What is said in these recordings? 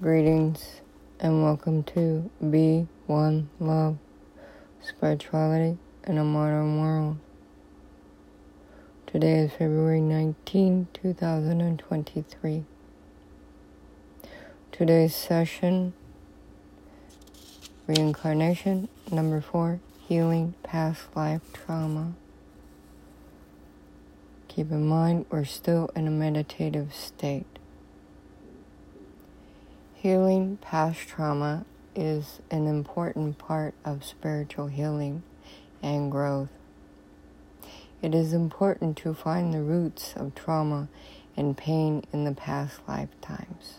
Greetings and welcome to Be One Love Spirituality in a Modern World. Today is February 19, 2023. Today's session Reincarnation number four Healing Past Life Trauma. Keep in mind, we're still in a meditative state. Healing past trauma is an important part of spiritual healing and growth. It is important to find the roots of trauma and pain in the past lifetimes.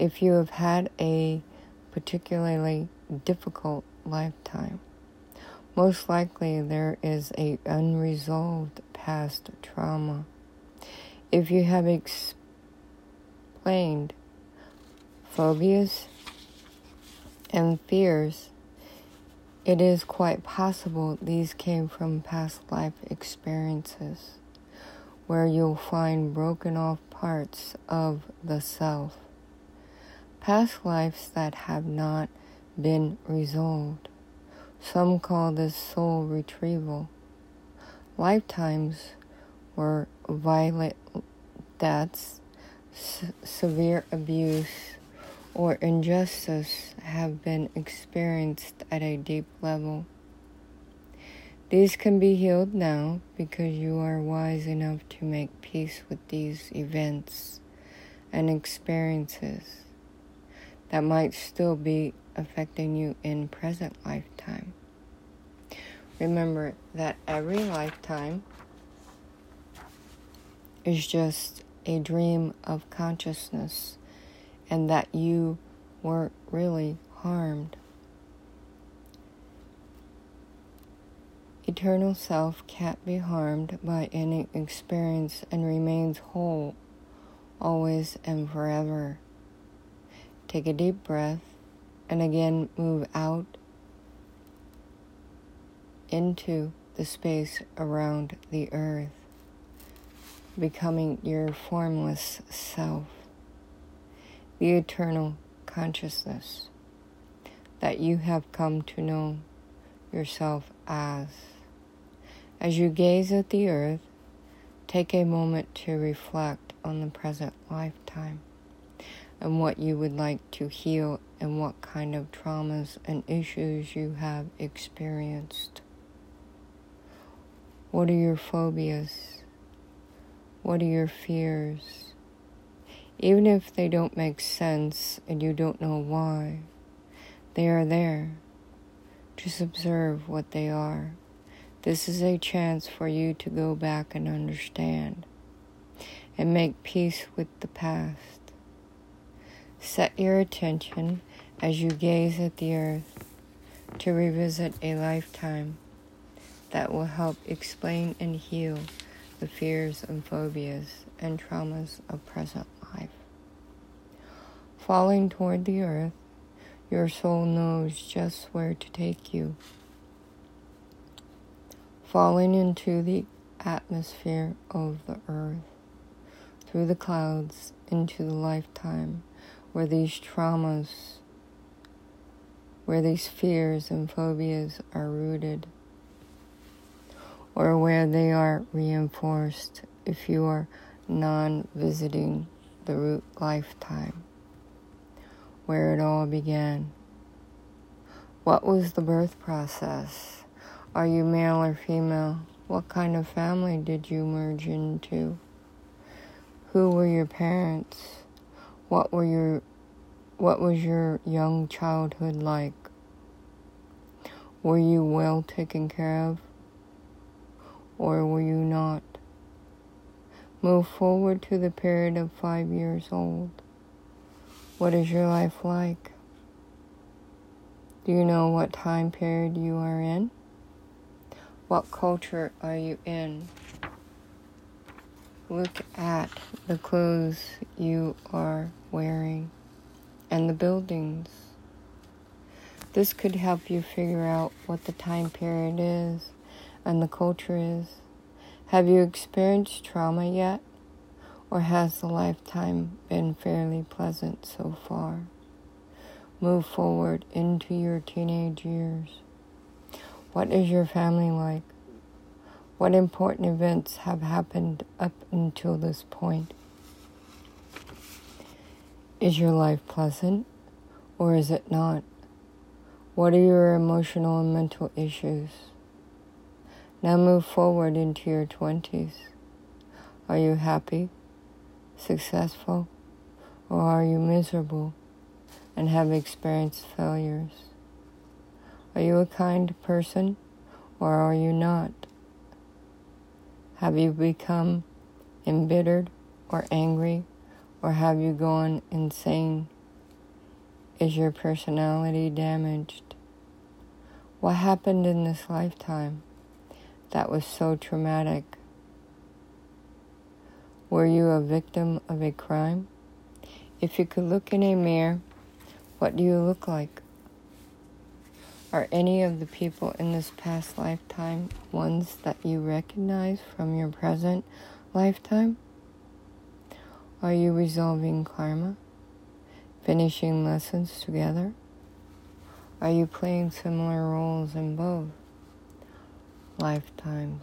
If you have had a particularly difficult lifetime, most likely there is a unresolved past trauma. If you have explained phobias, and fears, it is quite possible these came from past life experiences where you'll find broken off parts of the self. Past lives that have not been resolved. Some call this soul retrieval. Lifetimes where violent deaths, severe abuse, or injustice have been experienced at a deep level. These can be healed now because you are wise enough to make peace with these events and experiences that might still be affecting you in present lifetime. Remember that every lifetime is just a dream of consciousness and that you weren't really harmed. Eternal self can't be harmed by any experience and remains whole always and forever. Take a deep breath and again move out into the space around the earth, becoming your formless self the eternal consciousness that you have come to know yourself as. As you gaze at the earth, take a moment to reflect on the present lifetime and what you would like to heal and what kind of traumas and issues you have experienced. What are your phobias? What are your fears? Even if they don't make sense and you don't know why, they are there. Just observe what they are. This is a chance for you to go back and understand and make peace with the past. Set your attention as you gaze at the earth to revisit a lifetime that will help explain and heal the fears and phobias and traumas of present Falling toward the earth, your soul knows just where to take you. Falling into the atmosphere of the earth, through the clouds, into the lifetime where these traumas, where these fears and phobias are rooted, or where they are reinforced if you are non visiting the root lifetime where it all began. What was the birth process? Are you male or female? What kind of family did you merge into? Who were your parents? What were your what was your young childhood like? Were you well taken care of? Or were you not? Move forward to the period of five years old. What is your life like? Do you know what time period you are in? What culture are you in? Look at the clothes you are wearing and the buildings. This could help you figure out what the time period is and the culture is. Have you experienced trauma yet? Or has the lifetime been fairly pleasant so far? Move forward into your teenage years. What is your family like? What important events have happened up until this point? Is your life pleasant or is it not? What are your emotional and mental issues? Now move forward into your 20s. Are you happy, successful, or are you miserable and have experienced failures? Are you a kind person or are you not? Have you become embittered or angry or have you gone insane? Is your personality damaged? What happened in this lifetime that was so traumatic? Were you a victim of a crime? If you could look in a mirror, what do you look like? Are any of the people in this past lifetime ones that you recognize from your present lifetime? Are you resolving karma? Finishing lessons together? Are you playing similar roles in both lifetimes?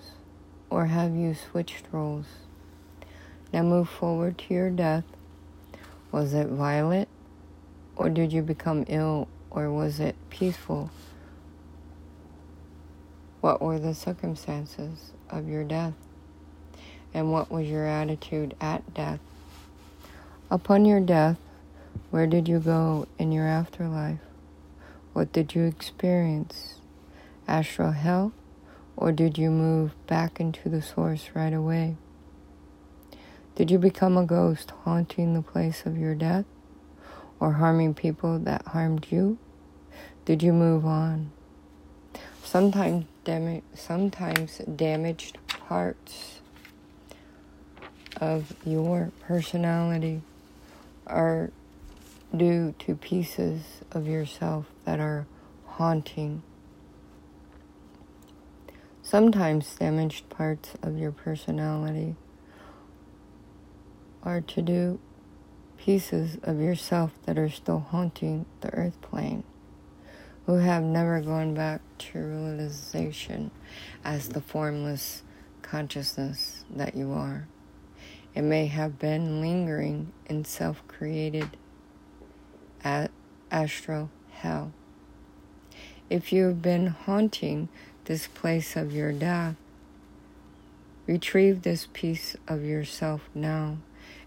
Or have you switched roles? Now move forward to your death. Was it violent? Or did you become ill? Or was it peaceful? What were the circumstances of your death? And what was your attitude at death? Upon your death, where did you go in your afterlife? What did you experience? Astral hell? Or did you move back into the source right away? Did you become a ghost haunting the place of your death? Or harming people that harmed you? Did you move on? Sometimes, dam- sometimes damaged parts of your personality are due to pieces of yourself that are haunting. Sometimes damaged parts of your personality are to do pieces of yourself that are still haunting the earth plane, who have never gone back to realization as the formless consciousness that you are. It may have been lingering in self created astral hell. If you have been haunting this place of your death, retrieve this piece of yourself now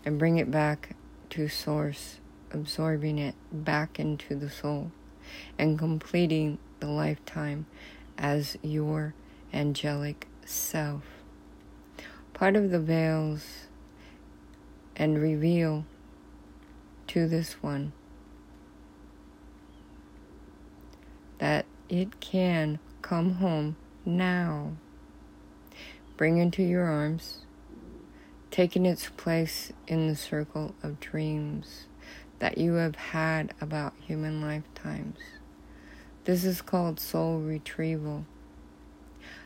and bring it back to source, absorbing it back into the soul and completing the lifetime as your angelic self. Part of the veils and reveal to this one that it can come home now. Bring into your arms, taking its place in the circle of dreams that you have had about human lifetimes. This is called soul retrieval.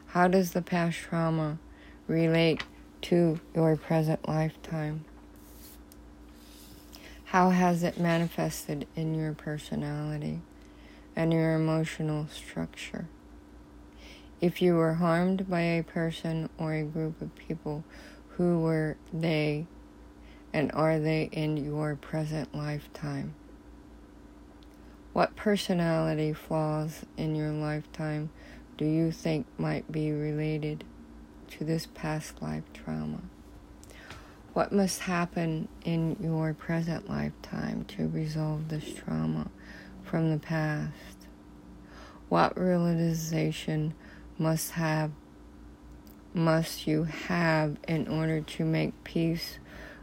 How does the past trauma relate to your present lifetime? How has it manifested in your personality? and your emotional structure. If you were harmed by a person or a group of people, who were they and are they in your present lifetime? What personality flaws in your lifetime do you think might be related to this past life trauma? What must happen in your present lifetime to resolve this trauma from the past? What realization must have must you have in order to make peace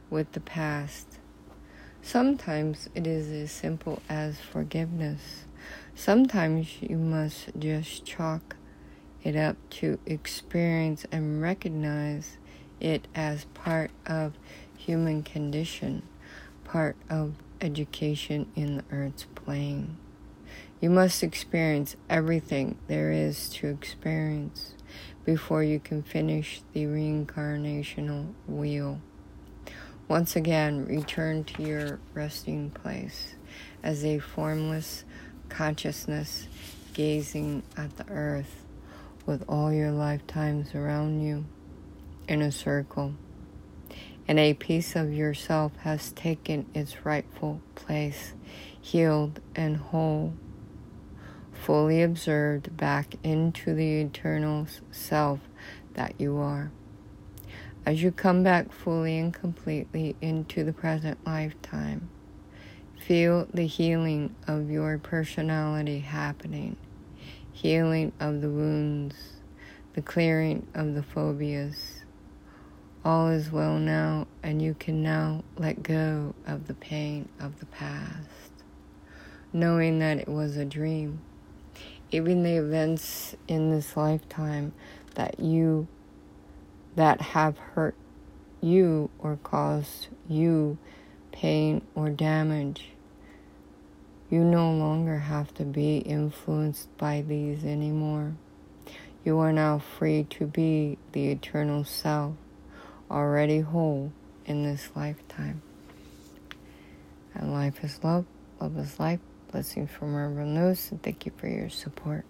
with the past? Sometimes it is as simple as forgiveness. Sometimes you must just chalk it up to experience and recognize it as part of human condition, part of education in the earth's plane. You must experience everything there is to experience before you can finish the reincarnational wheel. Once again, return to your resting place as a formless consciousness gazing at the earth with all your lifetimes around you in a circle. And a piece of yourself has taken its rightful place, healed and whole, fully observed back into the eternal self that you are. As you come back fully and completely into the present lifetime, feel the healing of your personality happening, healing of the wounds, the clearing of the phobias. All is well now, and you can now let go of the pain of the past, knowing that it was a dream. Even the events in this lifetime that you that have hurt you or caused you pain or damage. You no longer have to be influenced by these anymore. You are now free to be the eternal self, already whole in this lifetime. And life is love, love is life. Blessings from Lewis, and thank you for your support.